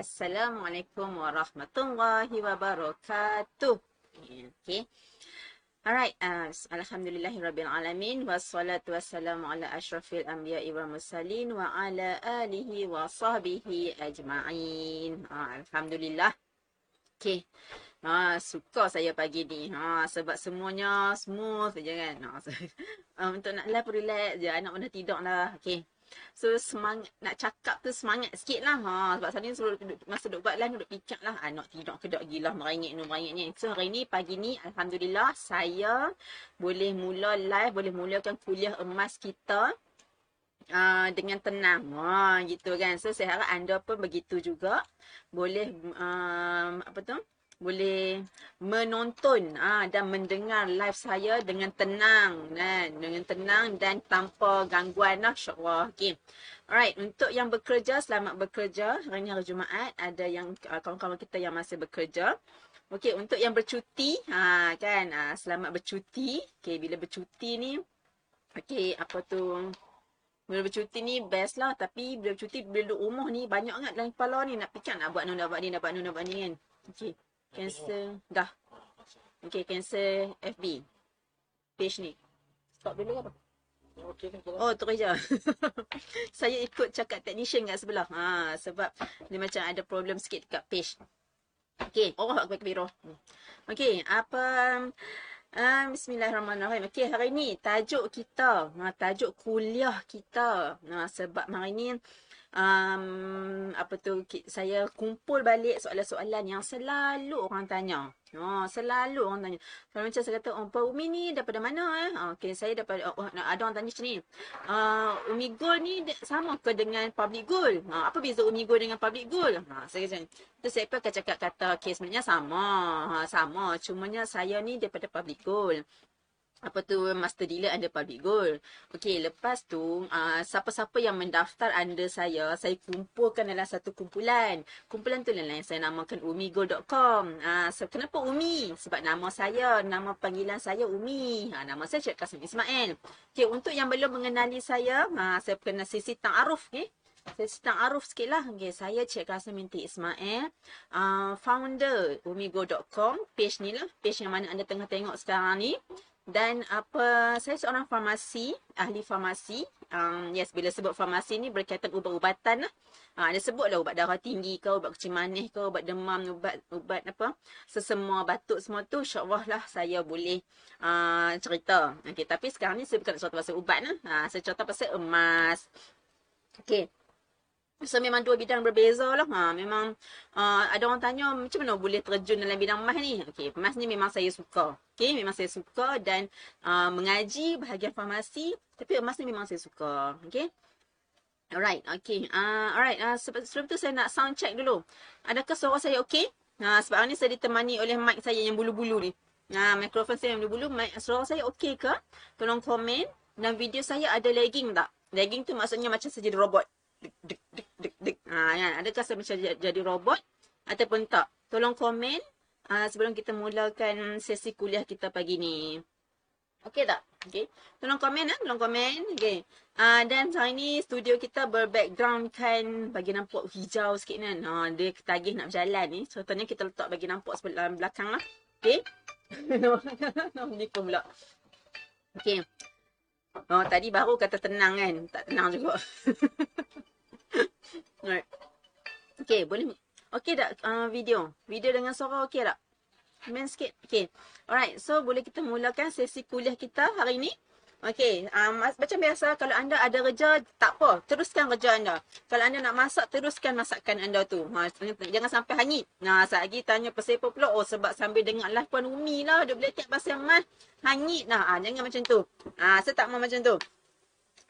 Assalamualaikum warahmatullahi wabarakatuh. Okay. Alright, uh, Alhamdulillahirrabbilalamin Wassalatu wassalamu ala ashrafil anbiya'i wa mursalin Wa ala alihi wa sahbihi ajma'in uh, Alhamdulillah Okay Ha, suka saya pagi ni. Ha, sebab semuanya smooth je kan. Ha, so, um, untuk nak live relax je. Anak mana tidur lah. Okay. So semangat nak cakap tu semangat sikit lah. Ha, sebab saya duduk, masa duduk buat live duduk fikir lah. Anak tidur ke duduk gila merengik ni merengik ni. So hari ni pagi ni Alhamdulillah saya boleh mula live. Boleh mulakan kuliah emas kita. Uh, dengan tenang. Ha, gitu kan. So saya harap anda pun begitu juga. Boleh um, apa tu? Boleh menonton ah dan mendengar live saya dengan tenang kan? Dengan tenang dan tanpa gangguan lah insyaallah. Okey alright untuk yang bekerja selamat bekerja. Hari ni hari Jumaat ada yang uh, kawan-kawan kita yang masih bekerja. Okey untuk yang bercuti ha kan? Uh, selamat bercuti. Okey bila bercuti ni okey apa tu? Bila bercuti ni best lah. Tapi bila bercuti bila duduk rumah ni banyak sangat dalam kepala ni. Nak fikir nak buat ni nak buat ni nak buat ni nak buat ni kan? Okey Cancel. Dah. Okay, cancel FB. Page ni. Stop dulu apa? Oh, terus je. saya ikut cakap technician kat sebelah. Ha, sebab dia macam ada problem sikit dekat page. Okay. Oh, aku pakai biru. Okay, apa... Um, Bismillahirrahmanirrahim. Okay, hari ni tajuk kita. Ha, tajuk kuliah kita. Ha, sebab hari ni um, apa tu saya kumpul balik soalan-soalan yang selalu orang tanya. Oh, selalu orang tanya. Kalau macam saya kata, oh, Umi ni daripada mana eh? Oh, okay, saya daripada, oh, ada orang tanya macam ni. Uh, Umi Gold ni sama ke dengan Public Gold? Uh, apa beza Umi Gold dengan Public Gold? Uh, saya kata, tu saya pun akan cakap kata, okay, sebenarnya sama. Ha, sama. Cumanya saya ni daripada Public Gold apa tu master dealer under public goal. Okey, lepas tu uh, siapa-siapa yang mendaftar under saya, saya kumpulkan dalam satu kumpulan. Kumpulan tu lah yang saya namakan umigo.com. Uh, so, kenapa Umi? Sebab nama saya, nama panggilan saya Umi. Uh, nama saya Cik Kasim Ismail. Okey, untuk yang belum mengenali saya, uh, saya kena sisi ta'aruf. Okay? Saya ta'aruf sikit lah. Okay, saya Cik Kasim binti Ismail. Uh, founder umigo.com. Page ni lah. Page yang mana anda tengah tengok sekarang ni. Dan apa saya seorang farmasi, ahli farmasi. Um, yes, bila sebut farmasi ni berkaitan ubat-ubatan lah. Ha, ada sebut lah ubat darah tinggi ke, ubat kecil manis ke, ubat demam, ubat ubat apa. Sesemua batuk semua tu insyaAllah lah saya boleh uh, cerita. Okay, tapi sekarang ni saya bukan nak cerita pasal ubat lah. Ha, saya cerita pasal emas. Okay. So memang dua bidang berbeza lah. Ha, memang uh, ada orang tanya macam mana boleh terjun dalam bidang emas ni. Okay, emas ni memang saya suka. Okay, memang saya suka dan uh, mengaji bahagian farmasi. Tapi emas ni memang saya suka. Okay. Alright, okay. Uh, alright, uh, sebelum, sebelum tu saya nak sound check dulu. Adakah suara saya okay? Uh, sebab ni saya ditemani oleh mic saya yang bulu-bulu ni. Uh, mikrofon saya yang bulu-bulu. Mic, suara saya okay ke? Tolong komen. Dan video saya ada lagging tak? Lagging tu maksudnya macam saya jadi robot dek dek dek dek. Ha kan, adakah saya macam jadi robot ataupun tak? Tolong komen uh, sebelum kita mulakan sesi kuliah kita pagi ni. Okey tak? Okey. Tolong komen ah, tolong komen. Okey. Uh, dan hari ni studio kita berbackground kan bagi nampak hijau sikit kan. Ha, dia ketagih nak berjalan ni. Contohnya kita letak bagi nampak sebelah belakang lah. Okey. Ni pun pula. Okey. Oh, tadi baru kata tenang kan. Tak tenang juga. Alright. Okay, boleh. Okay tak uh, video? Video dengan suara okay tak? Main sikit. Okay. Alright, so boleh kita mulakan sesi kuliah kita hari ni. Okay, um, macam biasa kalau anda ada kerja, tak apa. Teruskan kerja anda. Kalau anda nak masak, teruskan masakan anda tu. Ha, jangan sampai hanyut. Nah, saat lagi tanya pasal apa pula? Oh, sebab sambil dengar lah Puan Umi lah. Dia boleh tiap pasal mas. Hanyut lah. Ha, jangan macam tu. Ha, saya tak mau macam tu.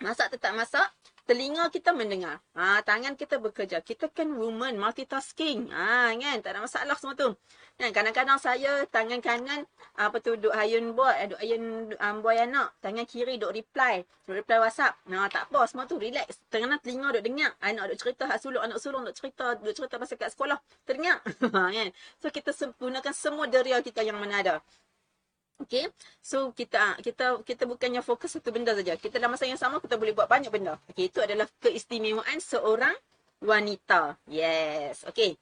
Masak tetap masak telinga kita mendengar. Ha, tangan kita bekerja. Kita kan woman, multitasking. Ha, kan? Tak ada masalah semua tu. Kan? Kadang-kadang saya tangan kanan, apa tu, duk ayun boy, duk ayun um, boy anak. Tangan kiri duk reply. Duk reply WhatsApp. Ha, tak apa, semua tu relax. Tengah telinga duk dengar. Anak duk cerita, hak sulung, anak sulung duk cerita, duk cerita pasal kat sekolah. Terdengar. Ha, kan? So, kita gunakan semua deria kita yang mana ada. Okay, so kita kita kita bukannya fokus satu benda saja. Kita dalam masa yang sama kita boleh buat banyak benda. Okay, itu adalah keistimewaan seorang wanita. Yes. Okay.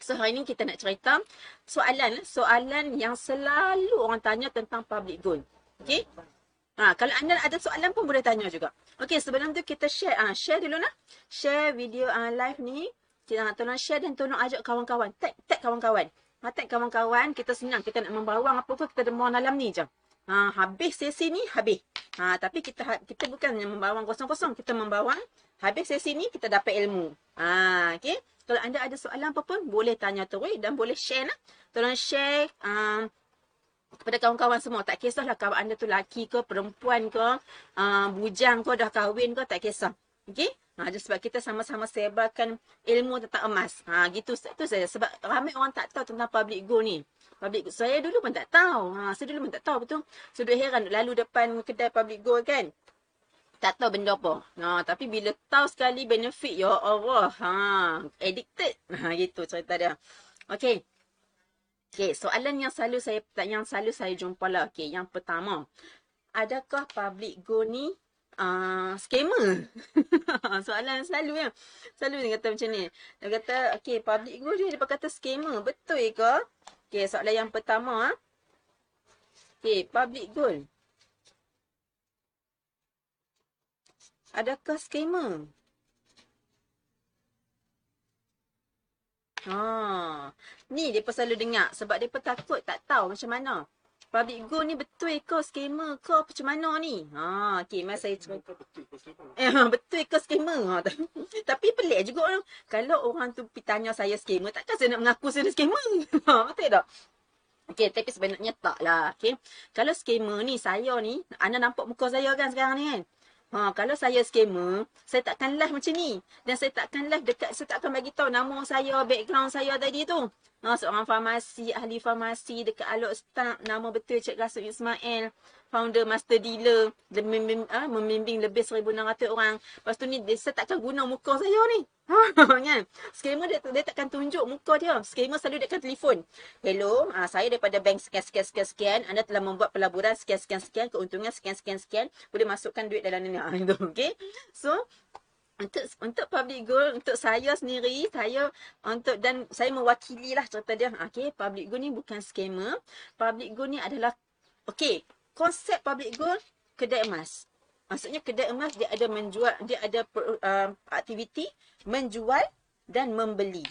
So hari ni kita nak cerita soalan soalan yang selalu orang tanya tentang public goal. Okay. Ha, kalau anda ada soalan pun boleh tanya juga. Okay, sebelum tu kita share. Ha, share dulu nak. Share video uh, live ni. Kita nak tolong share dan tolong ajak kawan-kawan. Tag, tag kawan-kawan. Tag kawan-kawan. Kita senang. Kita nak membawang apa pun. Kita demam dalam ni je. Ha, habis sesi ni, habis. Ha, tapi kita ha, kita bukan yang membawang kosong-kosong. Kita membawang. Habis sesi ni, kita dapat ilmu. Ha, okay. Kalau anda ada soalan apa pun, boleh tanya terus dan boleh share nak. Tolong share. Um, kepada kawan-kawan semua. Tak kisahlah kawan anda tu laki ke, perempuan ke, uh, bujang ke, dah kahwin ke, tak kisah. Okay? Ha, just sebab kita sama-sama sebarkan ilmu tentang emas. Ha, gitu itu saja. Sebab ramai orang tak tahu tentang public goal ni. Public. Saya dulu pun tak tahu. Ha, saya dulu pun tak tahu betul. Sudah so, heran lalu depan kedai public goal kan. Tak tahu benda apa. Ha, tapi bila tahu sekali benefit, ya Allah. Ha, addicted. Ha, gitu cerita dia. Okay. Okay, soalan yang selalu saya yang selalu saya jumpa lah. Okay, yang pertama. Adakah public go ni uh, scammer? soalan selalu ya. Selalu dia kata macam ni. Dia kata, okay, public go dia, dia kata scammer. Betul ke? Okay, soalan yang pertama. Okay, public goal. Adakah scammer? Ha. Ni dia selalu dengar sebab dia takut tak tahu macam mana. Public go ni betul ke scammer ke macam mana ni? Ha, okey, mari saya cuba. Eh, betul ke scammer? Ha, tapi pelik juga orang. Kalau orang tu tanya saya scammer, takkan saya nak mengaku saya scammer? Ha, betul tak? Okey, tapi sebenarnya tak lah. Okey. Kalau scammer ni, saya ni, anda nampak muka saya kan sekarang ni kan? Ha, kalau saya scammer, saya takkan live macam ni. Dan saya takkan live dekat, saya takkan bagi tahu nama saya, background saya tadi tu. Ha, seorang farmasi, ahli farmasi dekat Alok Stark, nama betul Cik Rasul Ismail founder master dealer membimbing, ah, membimbing lebih 1600 orang. Lepas tu ni dia, saya takkan guna muka saya ni. Ha, kan? Scammer dia, dia takkan tunjuk muka dia. Scammer selalu akan telefon. Hello, ah, saya daripada bank sekian sekian sekian. Anda telah membuat pelaburan sekian sekian sekian. Keuntungan sekian sekian sekian. Boleh masukkan duit dalam ni. Ha, itu, okay? So, untuk untuk public goal untuk saya sendiri saya untuk dan saya mewakili lah cerita dia okey public goal ni bukan scammer public goal ni adalah okey konsep public goal kedai emas. Maksudnya kedai emas dia ada menjual, dia ada uh, aktiviti menjual dan membeli.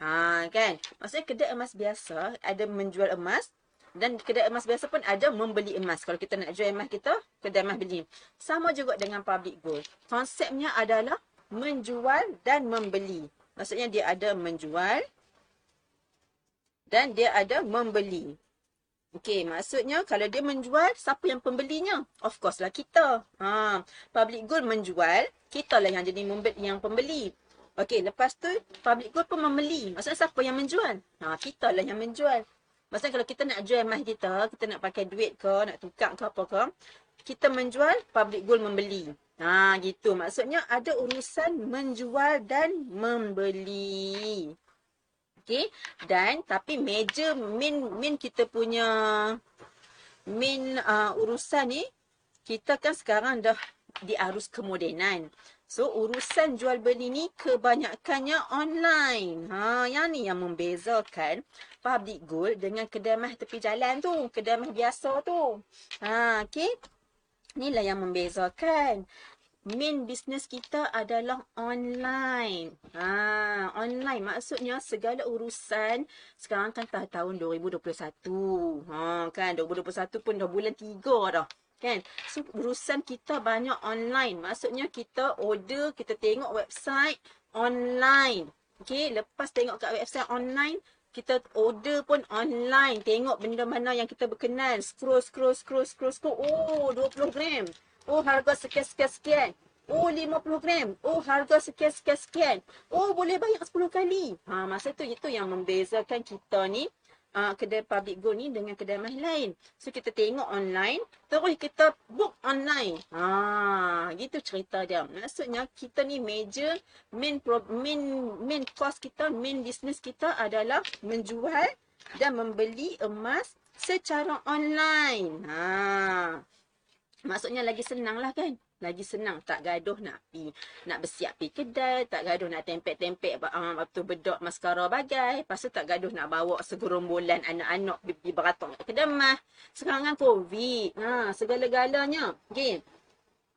Ha kan? Maksudnya kedai emas biasa ada menjual emas dan kedai emas biasa pun ada membeli emas. Kalau kita nak jual emas kita, kedai emas beli. Sama juga dengan public goal. Konsepnya adalah menjual dan membeli. Maksudnya dia ada menjual dan dia ada membeli. Okey, maksudnya kalau dia menjual, siapa yang pembelinya? Of course lah kita. Ha, public good menjual, kita lah yang jadi yang pembeli. Okey, lepas tu public good pun membeli. Maksudnya siapa yang menjual? Ha, kita lah yang menjual. Maksudnya kalau kita nak jual emas kita, kita nak pakai duit ke, nak tukar ke apa ke, kita menjual, public good membeli. Ha, gitu. Maksudnya ada urusan menjual dan membeli. Okay. Dan tapi meja main main kita punya main uh, urusan ni kita kan sekarang dah di arus kemodenan. So urusan jual beli ni kebanyakannya online. Ha yang ni yang membezakan public gold dengan kedai mah tepi jalan tu, kedai mah biasa tu. Ha okey. Inilah yang membezakan main business kita adalah online. Ha, online maksudnya segala urusan sekarang kan dah tahun 2021. Ha, kan 2021 pun dah bulan 3 dah. Kan? So urusan kita banyak online. Maksudnya kita order, kita tengok website online. Okay, lepas tengok kat website online, kita order pun online. Tengok benda mana yang kita berkenan. Scroll, scroll, scroll, scroll, scroll. Oh, 20 gram. Oh harga sekian sekian sekian. Oh 50 gram. Oh harga sekian sekian sekian. Oh boleh bayar 10 kali. Ha masa tu itu yang membezakan kita ni uh, kedai public go ni dengan kedai mahal lain. So kita tengok online, terus kita book online. Ha gitu cerita dia. Maksudnya kita ni major main pro, main main cost kita, main business kita adalah menjual dan membeli emas secara online. Ha Maksudnya lagi senang lah kan. lagi senang tak gaduh nak pi nak bersiap pi kedai tak gaduh nak tempek-tempek um, tu bedok maskara bagai lepas tu tak gaduh nak bawa segerombolan anak-anak pergi beratong ke kedai sekarang kan covid ha segala-galanya okey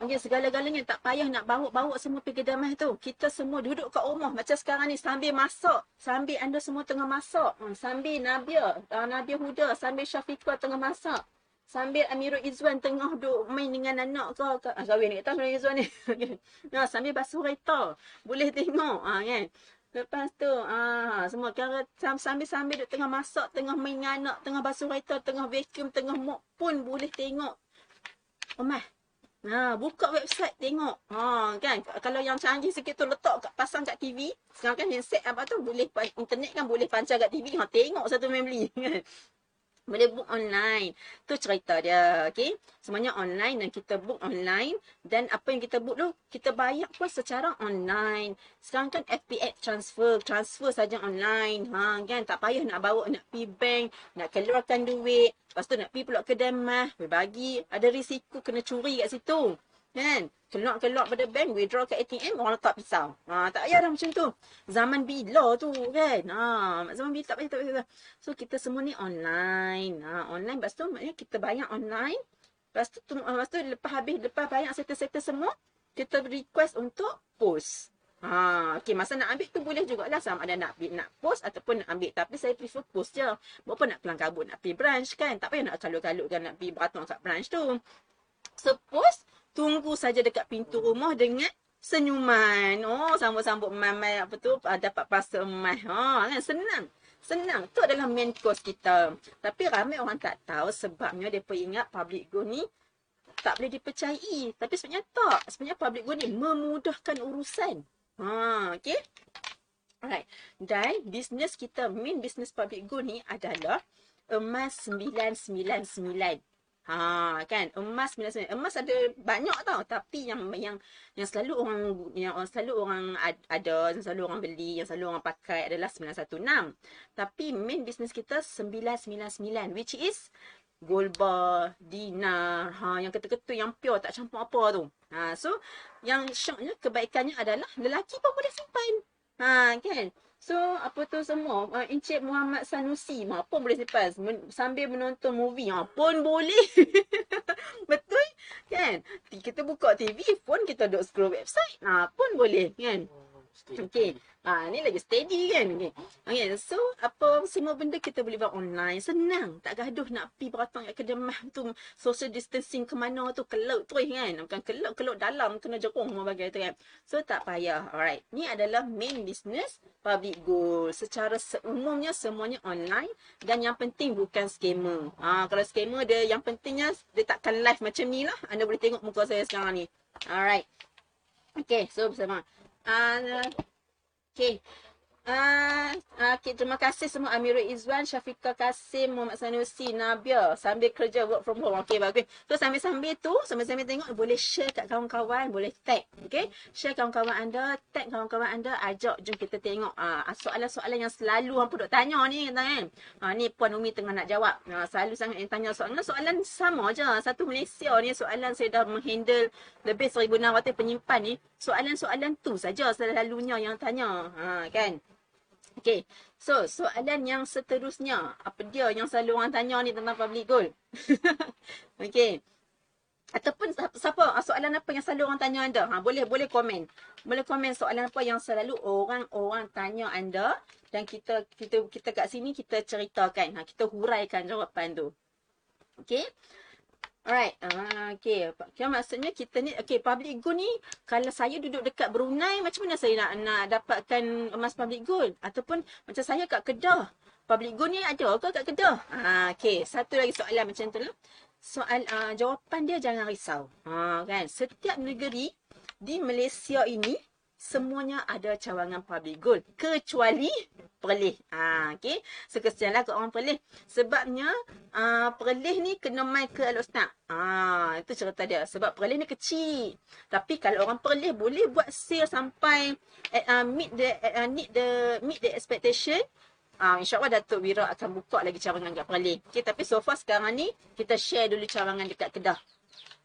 Okay, segala-galanya tak payah nak bawa-bawa semua pergi kedai tu. Kita semua duduk kat rumah macam sekarang ni sambil masak. Sambil anda semua tengah masak. Hmm, sambil Nabia, uh, Nabia Huda, sambil Syafiqah tengah masak. Sambil Amirul Izwan tengah duduk main dengan anak ke. ke ah, kahwin ni kata Amirul Izwan ni. nah, sambil basuh kereta. Boleh tengok. Ha, kan? Lepas tu, ah, semua kira sambil-sambil duduk tengah masak, tengah main dengan anak, tengah basuh kereta, tengah vacuum, tengah mop pun boleh tengok. Omah, Ha, buka website tengok. Ha, kan kalau yang canggih sikit tu letak kat pasang kat TV. Sekarang kan handset apa tu boleh internet kan boleh pancar kat TV. Ha, tengok satu membeli kan. Boleh book online. Tu cerita dia. Okay. Semuanya online dan kita book online. Dan apa yang kita book tu, kita bayar pun secara online. Sekarang kan FPX transfer. Transfer saja online. Ha, kan? Tak payah nak bawa, nak pergi bank, nak keluarkan duit. Lepas tu nak pergi pula ke demah. Berbagi. Ada risiko kena curi kat situ. Kan? Keluar-keluar pada bank, withdraw ke ATM, orang letak pisau. Ha, tak payah dah macam tu. Zaman bila tu kan. Ha, zaman bila tak payah, tak payah. So, kita semua ni online. Ha, online, lepas tu kita bayar online. Lepas tu, tu, lepas tu lepas habis, lepas bayar settle-settle semua, kita request untuk post. Ha, okay, masa nak ambil tu boleh jugalah sama ada nak nak post ataupun nak ambil. Tapi saya prefer post je. Berapa nak kelang kabut nak pergi branch kan. Tak payah nak kalut-kalutkan nak pergi beratung kat branch tu. So post, tunggu saja dekat pintu rumah dengan senyuman. Oh, sambut-sambut mamai apa tu uh, dapat pasal emas. Ha, kan senang. Senang. Tu adalah main course kita. Tapi ramai orang tak tahu sebabnya depa ingat public go ni tak boleh dipercayai. Tapi sebenarnya tak. Sebenarnya public go ni memudahkan urusan. Ha, okey. Alright. Dan bisnes kita, main bisnes public go ni adalah emas 999. Ha kan? Emas sebenarnya emas ada banyak tau. Tapi yang yang yang selalu orang yang selalu orang ada yang selalu orang beli yang selalu orang pakai adalah 916 tapi main business kita 999 which is gold bar dinar ha yang ketul-ketul yang pure tak campur apa tu. Ha so yang syoknya kebaikannya adalah lelaki pun boleh simpan. Ha kan So, apa tu semua, uh, Encik Muhammad Sanusi ma, pun boleh simpan men- sambil menonton movie. Ha, pun boleh. Betul? Kan? Kita buka TV, pun kita duduk scroll website. Ha, pun boleh. Kan? Okay. Ha, ni lagi steady kan. Okay. okay. So, apa semua benda kita boleh buat online. Senang. Tak gaduh nak pergi beratang kat kedemah tu. Social distancing ke mana tu. Kelut tu kan. Bukan kelut, kelut dalam. Kena jerung semua bagai tu kan. So, tak payah. Alright. Ni adalah main business public goal. Secara seumumnya semuanya online. Dan yang penting bukan scammer. Ha, kalau scammer dia yang pentingnya dia takkan live macam ni lah. Anda boleh tengok muka saya sekarang ni. Alright. Okay. So, bersama. Uh, okay. Uh, okay, terima kasih semua Amirul Izwan, Syafiqah Kasim, Muhammad Sanusi, Nabia sambil kerja work from home. Okay, bagus. So sambil-sambil tu, sambil-sambil tengok boleh share kat kawan-kawan, boleh tag. Okay, share kawan-kawan anda, tag kawan-kawan anda, ajak jom kita tengok uh, soalan-soalan yang selalu hampa duk tanya ni kan. Uh, ni Puan Umi tengah nak jawab. Uh, selalu sangat yang tanya soalan. Soalan sama je. Satu Malaysia ni soalan saya dah menghandle lebih 1600 penyimpan ni. Soalan-soalan tu saja selalunya yang tanya. Uh, kan. Okay. So, soalan yang seterusnya. Apa dia yang selalu orang tanya ni tentang public goal? okay. Ataupun siapa soalan apa yang selalu orang tanya anda? Ha, boleh boleh komen. Boleh komen soalan apa yang selalu orang-orang tanya anda dan kita kita kita kat sini kita ceritakan. Ha, kita huraikan jawapan tu. Okay. Alright, uh, okay. Kira maksudnya kita ni, okay, public gold ni, kalau saya duduk dekat Brunei, macam mana saya nak nak dapatkan emas public gold? Ataupun macam saya kat Kedah, public gold ni ada ke kat Kedah? Uh, okay, satu lagi soalan macam tu lah. Soal, uh, jawapan dia jangan risau. Uh, kan, setiap negeri di Malaysia ini, semuanya ada cawangan public gold kecuali Perlis. Ha, okey. So kesianlah kat orang Perlis. Sebabnya uh, Perlis ni kena mai ke Al-Ustaz. Ha, itu cerita dia. Sebab Perlis ni kecil. Tapi kalau orang Perlis boleh buat sale sampai uh, meet the uh, meet the meet the expectation. Uh, InsyaAllah Datuk Wira akan buka lagi cawangan kat Perlis. Okay, tapi so far sekarang ni kita share dulu cawangan dekat Kedah.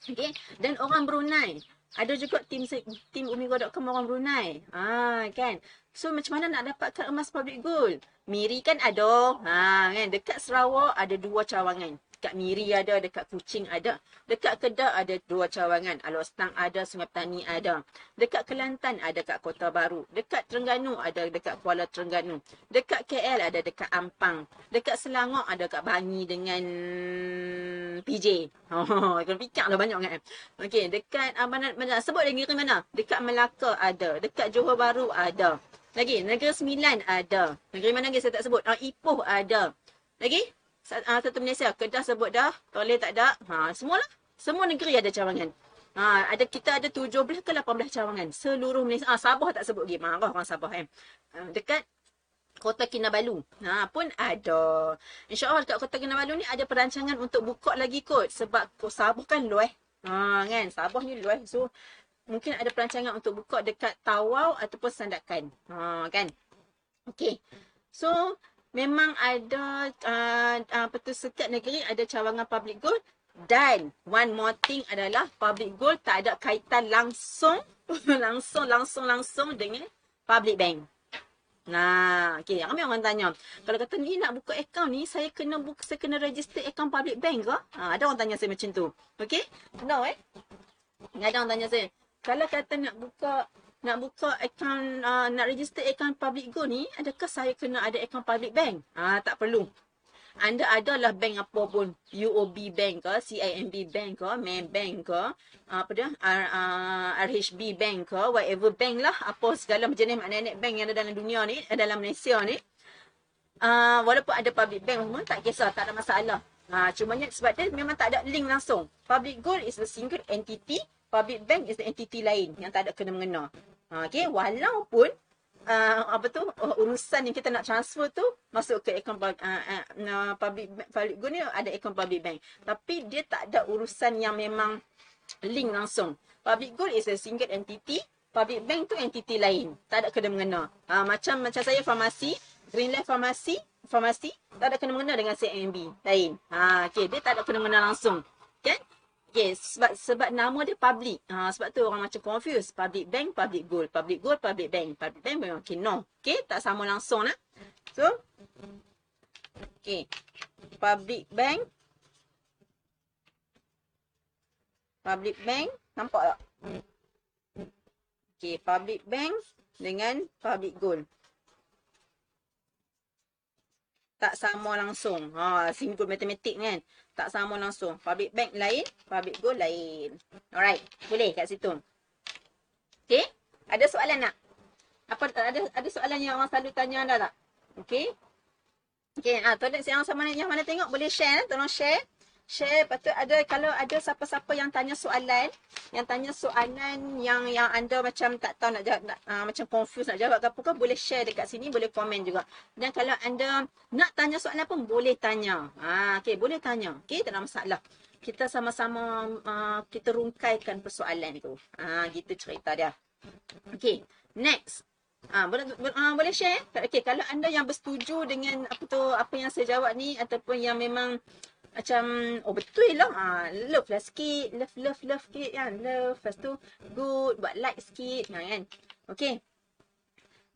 Okay. Dan orang Brunei Ada juga tim tim umigo.com orang Brunei. Ha kan. So macam mana nak dapatkan emas public gold? Miri kan ada. Ha kan dekat Sarawak ada dua cawangan. Dekat Miri ada, dekat Kuching ada. Dekat Kedah ada dua cawangan. Alor Stang ada, Sungai Petani ada. Dekat Kelantan ada kat Kota Baru. Dekat Terengganu ada dekat Kuala Terengganu. Dekat KL ada dekat Ampang. Dekat Selangor ada kat Bangi dengan PJ. Oh, kena fikir lah banyak kan. Okey, dekat uh, mana, mana, sebut negeri mana? Dekat Melaka ada. Dekat Johor Baru ada. Lagi, Negeri Sembilan ada. Negeri mana lagi saya tak sebut? Uh, Ipoh ada. Lagi? Uh, satu Malaysia. Kedah sebut dah. Toleh tak ada. Ha, semualah. Semua negeri ada cawangan. Ha, ada kita ada 17 ke 18 cawangan. Seluruh Malaysia. Ah, Sabah tak sebut lagi. Marah orang Sabah kan. Uh, dekat Kota Kinabalu. Ha, pun ada. InsyaAllah dekat Kota Kinabalu ni ada perancangan untuk buka lagi kot. Sebab Sabah kan lueh. Ha, kan? Sabah ni lueh. So, mungkin ada perancangan untuk buka dekat Tawau ataupun Sandakan. Ha, kan? Okay. So, memang ada uh, uh, betul setiap negeri ada cawangan public gold dan one more thing adalah public gold tak ada kaitan langsung langsung langsung langsung dengan public bank. Nah, okey, ramai orang tanya. Kalau kata ni nak buka akaun ni, saya kena buka, saya kena register akaun public bank ke? Ha, ada orang tanya saya macam tu. Okey? No eh? Ada orang tanya saya. Kalau kata nak buka nak buka akaun uh, nak register akaun public go ni adakah saya kena ada akaun public bank? Ah tak perlu. Anda adalah bank apa pun UOB bank ke CIMB bank ke Maybank ke apa dia R, uh, RHB bank ke whatever bank lah apa segala jenis makna bank yang ada dalam dunia ni dalam Malaysia ni. Uh, walaupun ada public bank semua tak kisah tak ada masalah. Ha, cumanya sebab dia memang tak ada link langsung. Public gold is a single entity public bank is the entity lain yang tak ada kena mengena. Ha, okay, walaupun uh, apa tu uh, urusan yang kita nak transfer tu masuk ke akaun uh, uh, public public go ni ada akaun public bank. Tapi dia tak ada urusan yang memang link langsung. Public gold is a single entity, public bank tu entity lain. Tak ada kena mengena. Ha, macam macam saya farmasi, Greenlight Farmasi, farmasi tak ada kena mengena dengan CMB lain. Ha, okay, dia tak ada kena mengena langsung. Kan? Okay? Okay, sebab sebab nama dia public. Ha, sebab tu orang macam confused. Public bank, public gold. Public gold, public bank. Public bank memang okay, no. Okay, tak sama langsung lah. So, okay. Public bank. Public bank, nampak tak? Okay, public bank dengan public gold. Tak sama langsung. Ha, simple matematik kan tak sama langsung. Public bank lain, public gold lain. Alright, boleh kat situ. Okay, ada soalan tak? Apa ada ada soalan yang orang selalu tanya anda tak? Okay. Okay, ah, tuan yang sama yang mana tengok boleh share, tolong share share. Lepas tu ada kalau ada siapa-siapa yang tanya soalan yang tanya soalan yang yang anda macam tak tahu nak jawab nak, uh, macam confuse nak jawab ke apa ke boleh share dekat sini boleh komen juga. Dan kalau anda nak tanya soalan pun boleh tanya. Ha okey boleh tanya. Okey tak ada masalah. Kita sama-sama uh, kita rungkaikan persoalan itu. Ha gitu cerita dia. Okey next. Ah, boleh, uh, boleh share? Okay, kalau anda yang bersetuju dengan apa tu apa yang saya jawab ni ataupun yang memang macam oh betul lah. Ha, love lah sikit. Love love love sikit kan. Love lepas tu good. Buat like sikit. Ha, kan? Okay.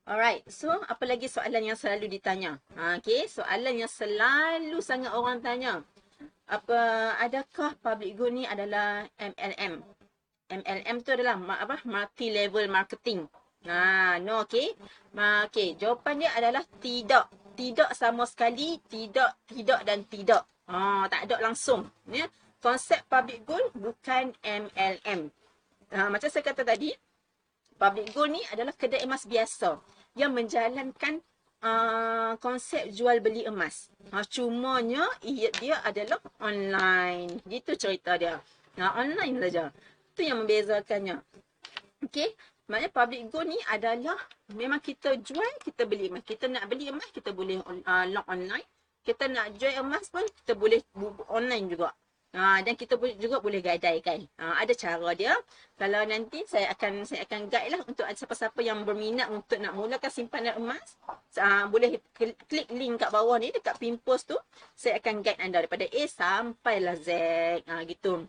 Alright. So apa lagi soalan yang selalu ditanya? Ha, okay. Soalan yang selalu sangat orang tanya. Apa adakah public good ni adalah MLM MLM tu adalah apa? Multi level marketing. Nah, no, okay. Ma, okay, jawapan dia adalah tidak. Tidak sama sekali, tidak, tidak dan tidak. Ha, tak ada langsung. Ya. Konsep public goal bukan MLM. Ha, macam saya kata tadi, public goal ni adalah kedai emas biasa yang menjalankan uh, konsep jual beli emas. Ha, cumanya ia, dia adalah online. Gitu cerita dia. Ha, online saja. Itu yang membezakannya. Okay. Maknanya public goal ni adalah memang kita jual, kita beli emas. Kita nak beli emas, kita boleh uh, log online kita nak jual emas pun kita boleh online juga. Ha, dan kita juga boleh gadaikan. Ha, ada cara dia. Kalau nanti saya akan saya akan guide lah untuk siapa-siapa yang berminat untuk nak mulakan simpanan emas. Ha, boleh klik link kat bawah ni dekat pin post tu. Saya akan guide anda daripada A sampai lah Z. Ha, gitu.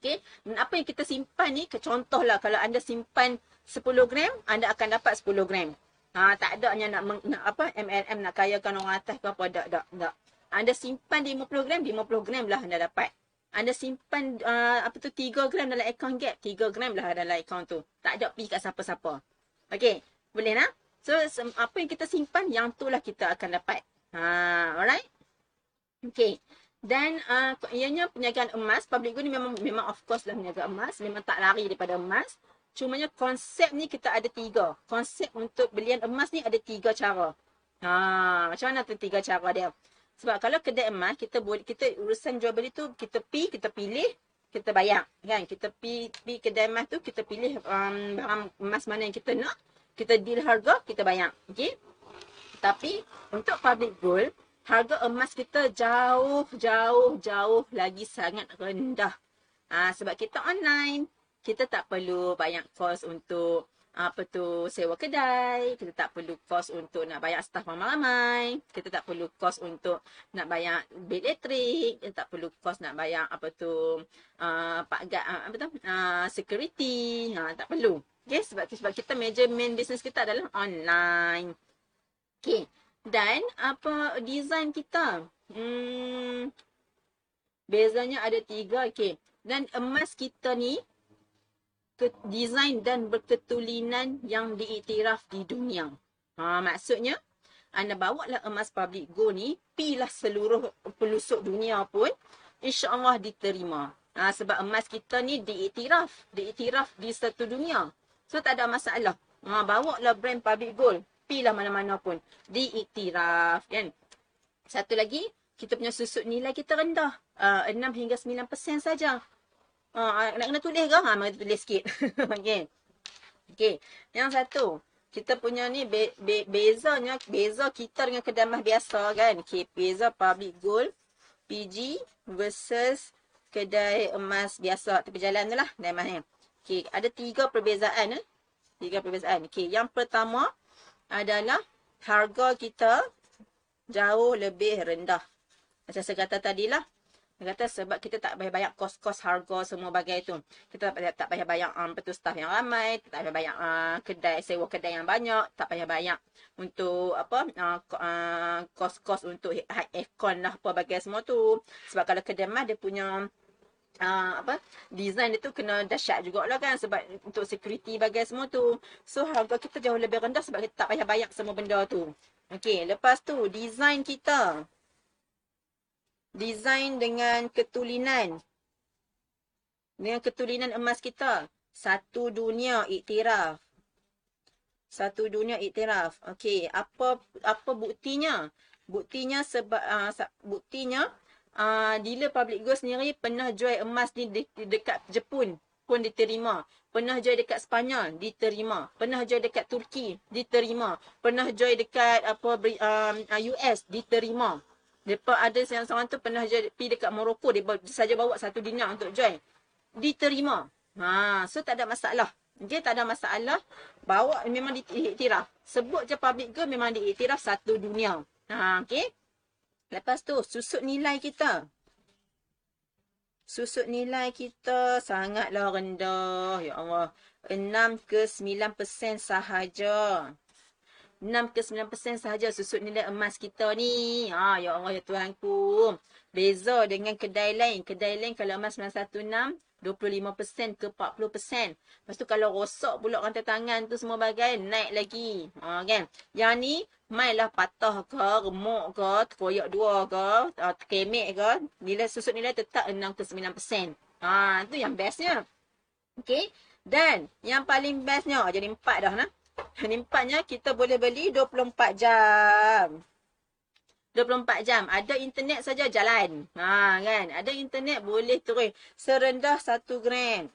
Okay. Dan apa yang kita simpan ni, contohlah kalau anda simpan 10 gram, anda akan dapat 10 gram. Ha, tak ada nak, nak apa MLM nak kayakan orang atas ke apa, tak, tak, tak. Anda simpan 50 gram, 50 gram lah anda dapat. Anda simpan uh, apa tu 3 gram dalam account gap, 3 gram lah dalam account tu. Tak ada pergi kat siapa-siapa. Okay, boleh nak? So, apa yang kita simpan, yang tu lah kita akan dapat. Ha, alright? Okay. Dan uh, ianya perniagaan emas, public good ni memang memang of course lah perniagaan emas. Memang tak lari daripada emas. Cumanya konsep ni kita ada tiga. Konsep untuk belian emas ni ada tiga cara. Ha, macam mana tu tiga cara dia? Sebab kalau kedai emas, kita boleh kita urusan jual beli tu, kita pi, kita pilih, kita bayar. Kan? Kita pi, pi kedai emas tu, kita pilih um, barang emas mana yang kita nak. Kita deal harga, kita bayar. Okay? Tapi untuk public gold, harga emas kita jauh, jauh, jauh lagi sangat rendah. Ha, sebab kita online, kita tak perlu banyak kos untuk apa tu sewa kedai, kita tak perlu kos untuk nak bayar staf ramai-ramai, kita tak perlu kos untuk nak bayar bil elektrik, kita tak perlu kos nak bayar apa tu uh, pak uh, apa tu uh, security, ha, tak perlu. Okay, sebab sebab kita major main business kita adalah online. Okay. Dan apa design kita? Hmm, bezanya ada tiga. Okay. Dan emas kita ni ke, design dan berketulinan yang diiktiraf di dunia. Ha, maksudnya, anda bawa lah emas public go ni, pilah seluruh pelusuk dunia pun, insyaAllah diterima. Ha, sebab emas kita ni diiktiraf. Diiktiraf di satu dunia. So, tak ada masalah. Ha, bawa lah brand public gold lah mana-mana pun. Diiktiraf kan. Satu lagi, kita punya susut nilai kita rendah. Uh, 6 hingga 9% saja. Uh, nak kena tulis ke? Ha, mari tulis sikit. okay. Okay. Yang satu, kita punya ni be, be, bezanya, beza kita dengan kedai emas biasa kan. Okay. Beza public gold, PG versus kedai emas biasa tepi jalan tu lah. Kedai emas ni. Okay. Ada tiga perbezaan. Eh? Tiga perbezaan. Okay. Yang pertama, adalah harga kita jauh lebih rendah. Macam saya kata tadi lah. Saya kata sebab kita tak payah bayar kos-kos harga semua bagai tu. Kita tak payah, tak payah bayar um, betul staff yang ramai. Tak payah bayar uh, kedai, sewa kedai yang banyak. Tak payah bayar untuk apa uh, uh, kos-kos untuk high aircon lah apa bagai semua tu. Sebab kalau kedai mah dia punya uh, apa design dia tu kena dahsyat jugalah kan sebab untuk security bagai semua tu. So harga kita jauh lebih rendah sebab kita tak payah bayar semua benda tu. Okey, lepas tu design kita. Design dengan ketulinan. Dengan ketulinan emas kita. Satu dunia iktiraf. Satu dunia iktiraf. Okey, apa apa buktinya? Buktinya sebab uh, buktinya uh, dealer public goods sendiri pernah jual emas ni de- dekat Jepun pun diterima. Pernah jual dekat Sepanyol, diterima. Pernah jual dekat Turki, diterima. Pernah jual dekat apa um, US, diterima. Depa ada yang seorang tu pernah jual pergi dekat Morocco, dia saja bawa satu dinar untuk jual. Diterima. Ha, so tak ada masalah. Okay, tak ada masalah. Bawa memang diiktiraf. Sebut je public good memang diiktiraf satu dunia. Ha, okay. Lepas tu, susut nilai kita. Susut nilai kita sangatlah rendah. Ya Allah. 6 ke 9% sahaja. 6 ke 9% sahaja susut nilai emas kita ni. Ha, ya Allah, ya Tuhanku. Beza dengan kedai lain. Kedai lain kalau emas 916, 25% ke 40%. Lepas tu kalau rosak pula rantai tangan tu semua bagai naik lagi. Ha, kan? Yang ni mainlah patah ke, remuk ke, terkoyak dua ke, uh, terkemek ke. Nilai susut nilai tetap 6 ke 9%. Ha, tu yang bestnya. Okay. Dan yang paling bestnya, jadi empat dah nah. Yang empatnya kita boleh beli 24 jam. 24 jam. Ada internet saja jalan. Ha kan? Ada internet boleh terus serendah 1 gram.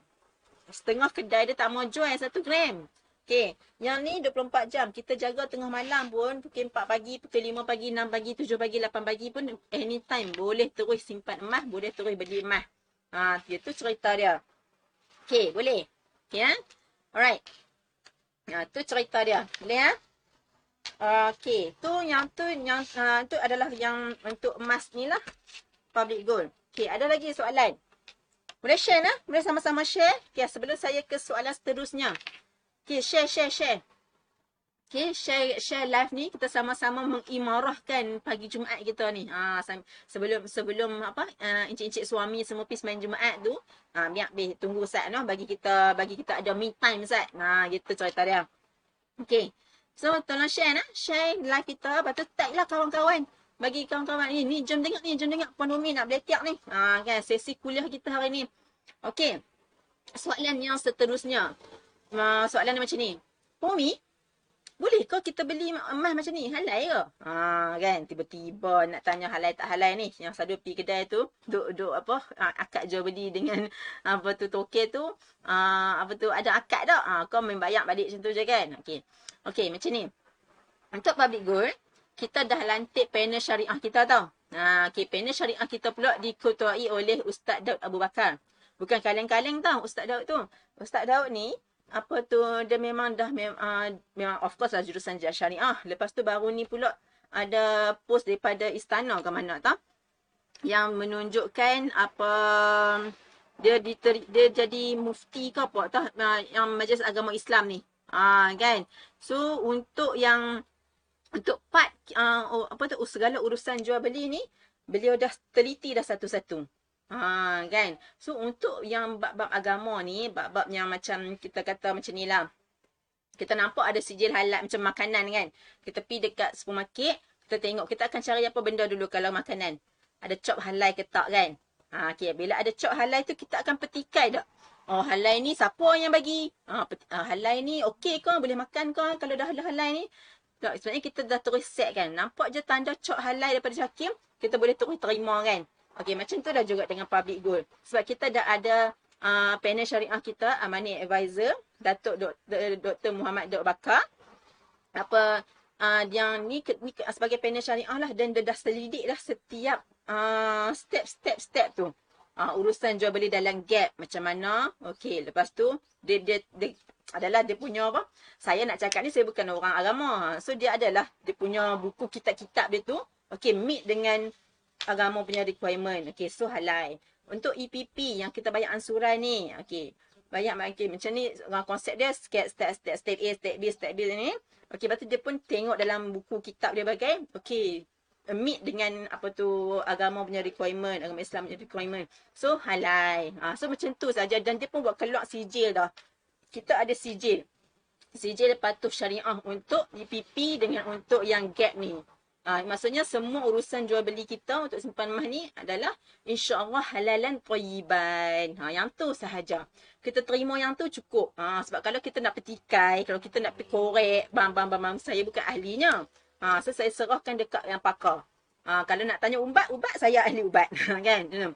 Setengah kedai dia tak mau jual 1 gram. Okey, yang ni 24 jam. Kita jaga tengah malam pun pukul 4 pagi, pukul 5 pagi, 6 pagi, 7 pagi, 8 pagi pun anytime boleh terus simpan emas, boleh terus beli emas. Ha, itu cerita dia. Okey, boleh. Okey, ha? Alright. Ha, tu cerita dia. Boleh ha? Okey, tu yang tu yang uh, tu adalah yang untuk emas ni lah. Public gold. Okey, ada lagi soalan? Boleh share nah? Boleh sama-sama share? Okay, sebelum saya ke soalan seterusnya. Okay, share, share, share. Okay, share, share live ni kita sama-sama mengimarahkan pagi Jumaat kita ni. Ha, sebelum sebelum apa uh, encik-encik suami semua pergi main Jumaat tu, ha, biar be, tunggu Ustaz no, bagi kita bagi kita ada me time. Nah, ha, gitu cerita dia. Okay. So, tolong share nah. Share live kita. Tu tag lah kawan-kawan. Bagi kawan-kawan ni, ni jom tengok ni, jom tengok Puan Umi nak beletiak ni. Ha, kan, sesi kuliah kita hari ni. Okay. Soalan yang seterusnya. Uh, soalan macam ni. Umi, boleh kau kita beli emas macam ni? Halal ke? Ha, kan? Tiba-tiba nak tanya halal tak halal ni. Yang selalu pergi kedai tu, duk-duk apa, ha, akad jual beli dengan apa tu token tu. Ha, apa tu, ada akad tak? Ha, kau main bayar balik macam tu je kan? Okay. Okay, macam ni. Untuk public good, kita dah lantik panel syariah kita tau. Ha, okay, panel syariah kita pula diketuai oleh Ustaz Daud Abu Bakar. Bukan kaleng-kaleng tau Ustaz Daud tu. Ustaz Daud ni, apa tu dia memang dah mem, uh, memang of course lah jurusan syariah. Lepas tu baru ni pula ada post daripada istana ke mana tak? Yang menunjukkan apa dia diter, dia jadi mufti ke apa tak uh, yang majlis agama Islam ni. Ah uh, kan. So untuk yang untuk part uh, apa tu segala urusan jual beli ni beliau dah teliti dah satu-satu. Ha kan. So untuk yang bab-bab agama ni, bab-bab yang macam kita kata macam ni lah. Kita nampak ada sijil halal macam makanan kan. Kita pergi dekat supermarket, kita tengok kita akan cari apa benda dulu kalau makanan. Ada cop halal ke tak kan? Ha okay. bila ada cop halal tu kita akan petikai tak? Oh halal ni siapa yang bagi? Ha, ha halal ni okey ke boleh makan ke kalau dah halal ni? Tak, sebenarnya kita dah terus set kan. Nampak je tanda cop halal daripada Hakim, kita boleh terus terima kan. Okey, macam tu dah juga dengan public goal. Sebab kita dah ada uh, panel syariah kita, Amani Advisor, Datuk Dr. Muhammad Dr. Bakar. Apa, uh, yang ni, ni sebagai panel syariah lah dan dia dah selidik lah setiap uh, step-step-step tu. Uh, urusan jual beli dalam gap macam mana. Okey, lepas tu dia, dia, dia adalah dia punya apa? Saya nak cakap ni saya bukan orang agama. So dia adalah dia punya buku kitab-kitab dia tu. Okey, meet dengan agama punya requirement. Okay, so halal. Untuk EPP yang kita bayar ansuran ni, okay. Bayar okay, macam ni konsep dia step step step step A, step B, step B ni. Okay, lepas tu dia pun tengok dalam buku kitab dia bagai, okay, meet dengan apa tu agama punya requirement, agama Islam punya requirement. So halal. Ha, so macam tu saja dan dia pun buat keluar sijil dah. Kita ada sijil. Sijil patuh syariah untuk EPP dengan untuk yang gap ni. Ha, maksudnya semua urusan jual beli kita untuk simpan emas ni adalah insya-Allah halalan thayyiban. Ha yang tu sahaja. Kita terima yang tu cukup. Ha sebab kalau kita nak petikai, kalau kita nak korek, bang bang bang saya bukan ahlinya. Ha so saya serahkan dekat yang pakar. Ha kalau nak tanya ubat, ubat saya ahli ubat. Ha, kan? Hmm.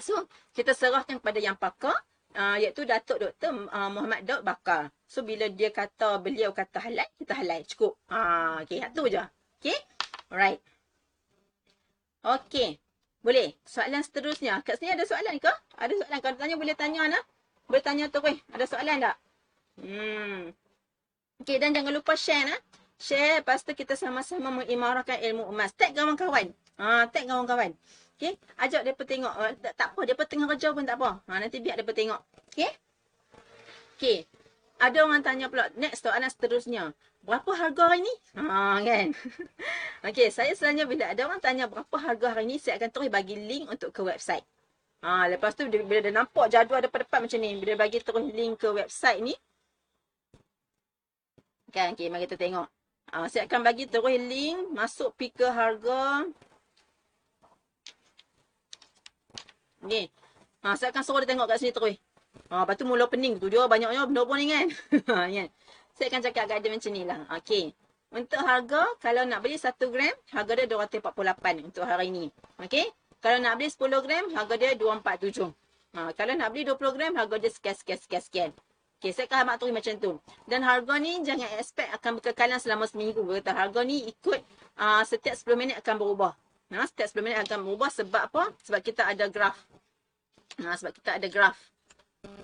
So kita serahkan kepada yang pakar uh, iaitu Datuk Dr. Uh, Muhammad Daud Bakar. So bila dia kata beliau kata halal, kita halal cukup. Ha okey, tu je. Okey. Alright. Okay. Boleh. Soalan seterusnya. Kat sini ada soalan ke? Ada soalan. Kalau tanya boleh tanya Ana. Boleh tanya tu. Ada soalan tak? Hmm. Okay dan jangan lupa share nah. Share lepas tu kita sama-sama mengimarahkan ilmu emas. Tag kawan-kawan. Ha, tag kawan-kawan. Okay. Ajak dia tengok. Uh, tak, tak apa. Dia tengah kerja pun tak apa. Ha, nanti biar dia tengok. Okay. Okay. Ada orang tanya pula. Next soalan seterusnya berapa harga hari ni? Ha kan. Okey, saya selalunya bila ada orang tanya berapa harga hari ni, saya akan terus bagi link untuk ke website. Ha lepas tu bila dia nampak jadual depan-depan macam ni, bila bagi terus link ke website ni. Kan, okey, mari kita tengok. Ha, saya akan bagi terus link masuk pi ke harga. Ni. Ha, saya akan suruh dia tengok kat sini terus. Ha, lepas tu mula pening tu dia banyaknya benda pun ni kan. Ha, kan. Saya akan cakap kat dia macam ni lah. Okey. Untuk harga, kalau nak beli 1 gram, harga dia 248 untuk hari ni. Okey. Kalau nak beli 10 gram, harga dia 247. Ha, kalau nak beli 20 gram, harga dia sekian, sekian, sekian, sekian. Okey, saya akan maklumi macam tu. Dan harga ni jangan expect akan berkekalan selama seminggu. Kata harga ni ikut uh, setiap 10 minit akan berubah. Ha, setiap 10 minit akan berubah sebab apa? Sebab kita ada graf. Ha, sebab kita ada graf.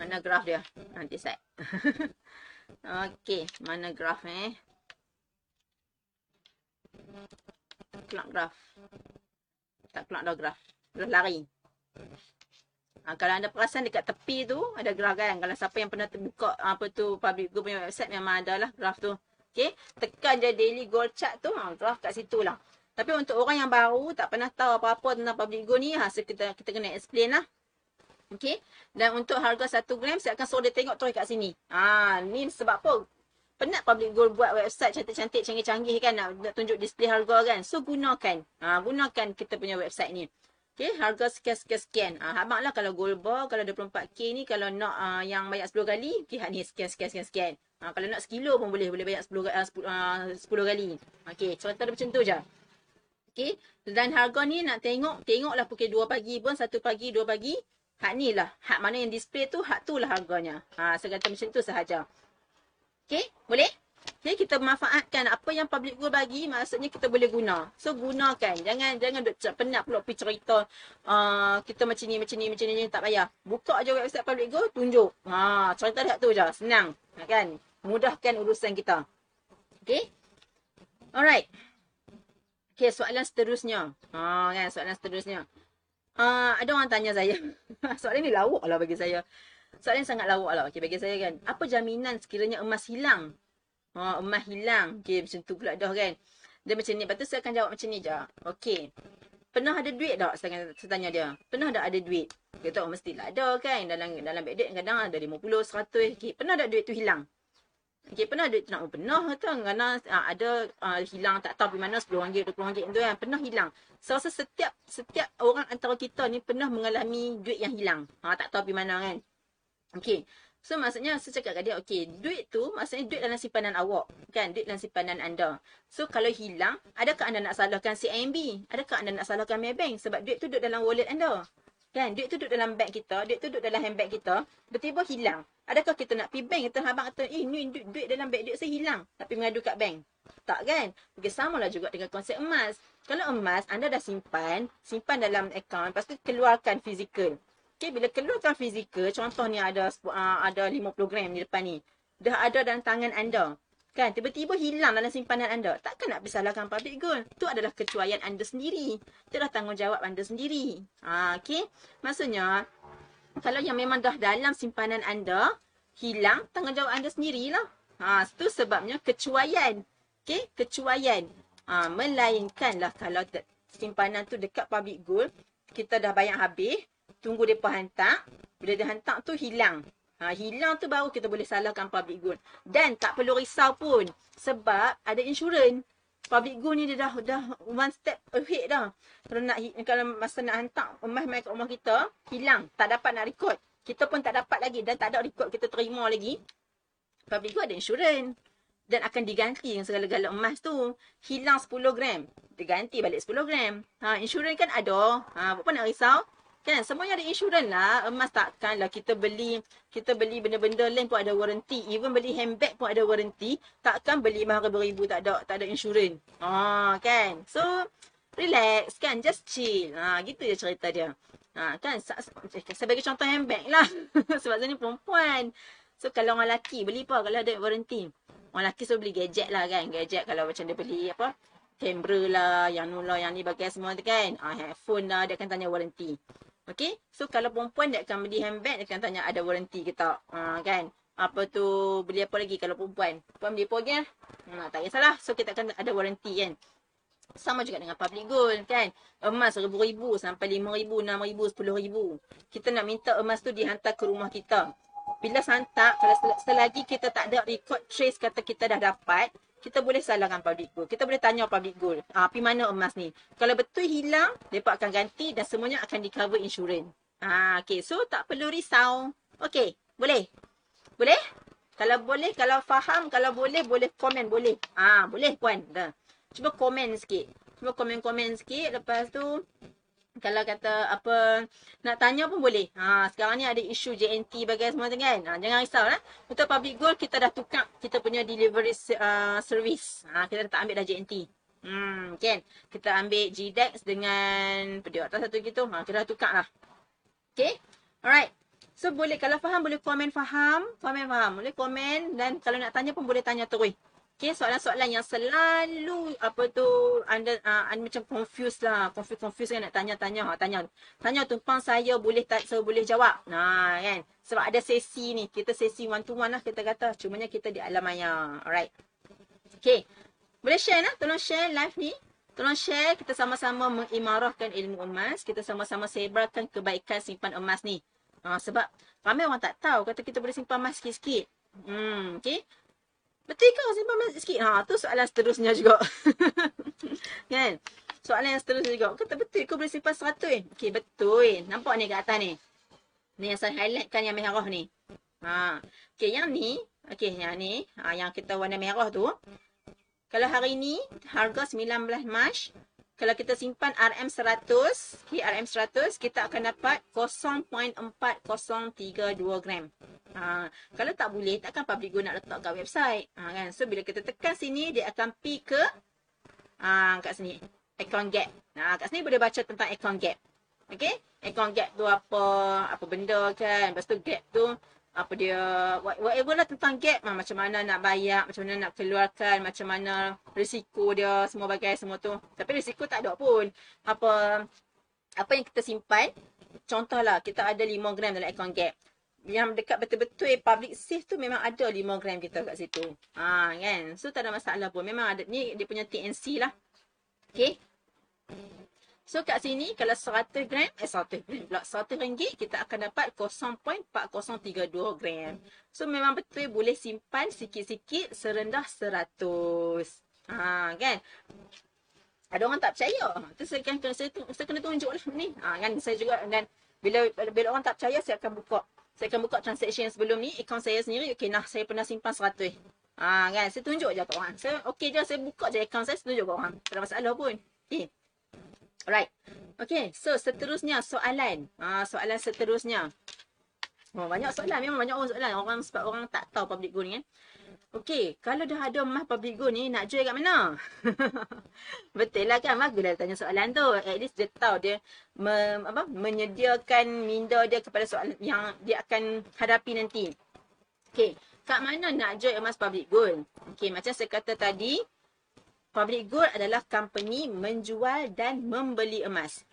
Mana graf dia? Nanti saya. Okey, mana graf eh? Keluar graf. Tak keluar dah graf. Dah lari. Ha, kalau anda perasan dekat tepi tu ada graf kan. Kalau siapa yang pernah terbuka apa tu public go punya website memang ada lah graf tu. Okay. Tekan je daily goal chart tu. Ha, graf kat situ lah. Tapi untuk orang yang baru tak pernah tahu apa-apa tentang public go ni. Ha, so kita, kita kena explain lah. Okay. Dan untuk harga 1 gram saya akan suruh dia tengok terus kat sini. Ha, ni sebab apa? Penat public goal buat website cantik-cantik, canggih-canggih kan nak, nak tunjuk display harga kan. So gunakan. Ha, gunakan kita punya website ni. Okay, harga sekian-sekian-sekian. Uh, abang lah kalau gold bar, kalau 24K ni, kalau nak uh, yang banyak 10 kali, okay, ni sekian-sekian-sekian. Uh, kalau nak sekilo pun boleh, boleh banyak 10, uh, 10, uh, 10 kali. Okay, contoh macam tu je. Okay, dan harga ni nak tengok, tengoklah pukul 2 pagi pun, 1 pagi, 2 pagi. Hak ni lah, hak mana yang display tu, hak tu lah harganya. Ha, kata macam tu sahaja. Okay, boleh? Okay, kita manfaatkan apa yang public good bagi, maksudnya kita boleh guna. So, gunakan. Jangan jangan duk penat pula pergi cerita uh, kita macam ni, macam ni, macam ni, tak payah. Buka je website public good, tunjuk. Ha, cerita dekat tu je. Senang. Kan? Mudahkan urusan kita. Okay? Alright. Okay, soalan seterusnya. Ha, kan, soalan seterusnya. Uh, ada orang tanya saya. soalan ni lawak lah bagi saya. Soalan sangat lawak lah. Okay, bagi saya kan. Apa jaminan sekiranya emas hilang Ha, emas hilang. Okay, macam tu pula dah kan. Dia macam ni. Lepas tu saya akan jawab macam ni je. Okay. Pernah ada duit tak? Saya, saya tanya dia. Pernah tak ada duit? Dia tahu mestilah ada kan. Dalam dalam duit kadang ada 50, 100. Okay. Pernah tak duit tu hilang? Okay, pernah tu nak pernah kata kerana uh, ada uh, hilang tak tahu pergi mana RM10, RM20 tu kan pernah hilang. So, rasa setiap setiap orang antara kita ni pernah mengalami duit yang hilang. Ha, tak tahu pergi mana kan. Okay. So maksudnya saya cakap kat dia, okay, duit tu maksudnya duit dalam simpanan awak. Kan, duit dalam simpanan anda. So kalau hilang, adakah anda nak salahkan CIMB? Adakah anda nak salahkan Maybank? Sebab duit tu duduk dalam wallet anda. Kan, duit tu duduk dalam bag kita, duit tu duduk dalam handbag kita, bertiba hilang. Adakah kita nak pergi bank? Kita abang kata, eh ni duit, duit dalam bag duit saya hilang. Tapi mengadu kat bank. Tak kan? Okay, sama lah juga dengan konsep emas. Kalau emas, anda dah simpan, simpan dalam account, lepas tu keluarkan fizikal. Okay, bila keluarkan fizikal, contoh ni ada uh, ada 50 gram di depan ni. Dah ada dalam tangan anda. Kan, tiba-tiba hilang dalam simpanan anda. Takkan nak bersalahkan public gold. Itu adalah kecuaian anda sendiri. Itu adalah tanggungjawab anda sendiri. Ha, okay. Maksudnya, kalau yang memang dah dalam simpanan anda, hilang, tanggungjawab anda sendirilah. Ha, itu sebabnya kecuaian. Okay, kecuaian. Ha, melainkanlah kalau simpanan tu dekat public gold, kita dah bayar habis, tunggu mereka hantar. Bila dia hantar tu hilang. Ha, hilang tu baru kita boleh salahkan public good. Dan tak perlu risau pun. Sebab ada insurans. Public good ni dia dah, dah one step ahead dah. Kalau nak kalau masa nak hantar emas mai kat rumah kita, hilang. Tak dapat nak record. Kita pun tak dapat lagi dan tak ada record kita terima lagi. Public good ada insurans. Dan akan diganti dengan segala-gala emas tu. Hilang 10 gram. Diganti balik 10 gram. Ha, insurans kan ada. Ha, apa nak risau? Kan semuanya ada insurans lah. Emas takkan lah kita beli kita beli benda-benda lain pun ada warranty. Even beli handbag pun ada warranty. Takkan beli mahal beribu tak ada tak ada insurans. Ha kan. So relax kan just chill. Ha gitu je cerita dia. Ha kan saya bagi contoh handbag lah. Sebab saya ni perempuan. So kalau orang lelaki beli apa kalau ada warranty. Orang lelaki so beli gadget lah kan. Gadget kalau macam dia beli apa kamera lah, yang nula, yang ni bagai semua tu kan. Ah, handphone lah, dia akan tanya warranty. Okay. So kalau perempuan dia akan beli handbag dia akan tanya ada warranty ke tak. Ha, kan. Apa tu beli apa lagi kalau perempuan. Perempuan beli apa lagi lah. Ha, tak kisahlah. So kita akan ada warranty kan. Sama juga dengan public gold kan. Emas ribu-ribu sampai lima ribu, enam ribu, sepuluh ribu. Kita nak minta emas tu dihantar ke rumah kita. Bila santak, kalau selagi kita tak ada record trace kata kita dah dapat, kita boleh salahkan public gold. Kita boleh tanya public gold. Ah, pergi mana emas ni? Kalau betul hilang, mereka akan ganti dan semuanya akan di cover insurans. Ah, okay. So, tak perlu risau. Okay. Boleh? Boleh? Kalau boleh, kalau faham, kalau boleh, boleh komen. Boleh. Ah, boleh puan. Dah. Cuba komen sikit. Cuba komen-komen sikit. Lepas tu, kalau kata apa nak tanya pun boleh. Ha sekarang ni ada isu JNT bagi semua tu kan. Ha, jangan risau lah. Untuk public goal kita dah tukar kita punya delivery uh, service. Ha kita dah tak ambil dah JNT. Hmm kan. Kita ambil GDEX dengan pedio atas satu gitu. Ha kita dah tukar lah. Okay. Alright. So boleh kalau faham boleh komen faham, komen faham. Boleh komen dan kalau nak tanya pun boleh tanya terus. Okay, soalan-soalan yang selalu apa tu anda uh, anda macam confused lah, confused confused kan nak tanya-tanya, ha, tanya. Tanya tumpang saya boleh tak saya boleh jawab. Nah, kan. Sebab ada sesi ni, kita sesi one to one lah kita kata. Cumanya kita di alam maya. Alright. Okay. Boleh share lah, tolong share live ni. Tolong share, kita sama-sama mengimarahkan ilmu emas. Kita sama-sama sebarkan kebaikan simpan emas ni. Ha, sebab ramai orang tak tahu kata kita boleh simpan emas sikit-sikit. Hmm, okay. Betul ke simpan emas sikit? Ha, tu soalan seterusnya juga. kan? Soalan yang seterusnya juga. Kata betul ke boleh simpan seratus? Eh? Okay, betul. Nampak ni kat atas ni. Ni yang saya highlightkan yang merah ni. Ha. Okay, yang ni. Okay, yang ni. Ha, yang kita warna merah tu. Kalau hari ni harga 19 Mac, kalau kita simpan RM100, okay, RM100, kita akan dapat 0.4032 gram. Ha, kalau tak boleh, takkan public go nak letak kat website. Ha, kan? So, bila kita tekan sini, dia akan pi ke ha, kat sini. Account gap. Ha, kat sini boleh baca tentang account gap. Okay? Account gap tu apa, apa benda kan. Lepas tu gap tu, apa dia whatever lah tentang gap. Lah, macam mana nak bayar macam mana nak keluarkan macam mana risiko dia semua bagai semua tu. Tapi risiko tak ada pun. Apa apa yang kita simpan contohlah kita ada 5 gram dalam account gap. Yang dekat betul-betul public safe tu memang ada 5 gram kita kat situ. Ha kan? So tak ada masalah pun. Memang ada ni dia punya TNC lah. Okay So kat sini kalau 100 gram, eh 100 gram pula, 100 ringgit kita akan dapat 0.4032 gram. So memang betul boleh simpan sikit-sikit serendah 100. Ha kan? Ada orang tak percaya. Tu saya kan saya, saya kena tunjuk lah ni. Ha kan saya juga dan bila bila orang tak percaya saya akan buka saya akan buka transaction sebelum ni akaun saya sendiri. Okey nah saya pernah simpan 100. Ha kan saya tunjuk je kat orang. Saya okey je saya buka je akaun saya, saya tunjuk kat orang. Tak ada masalah pun. Okey. Alright. Okay, so seterusnya soalan. Ha, soalan seterusnya. Oh, banyak soalan. Memang banyak orang soalan. Orang sebab orang tak tahu public goal ni kan. Okay, kalau dah ada emas public goal ni, nak jual kat mana? Betul lah kan? Baguslah tanya soalan tu. At least dia tahu dia me, apa, menyediakan minda dia kepada soalan yang dia akan hadapi nanti. Okay, kat mana nak jual emas public goal? Okay, macam saya kata tadi, Public good adalah company menjual dan membeli emas.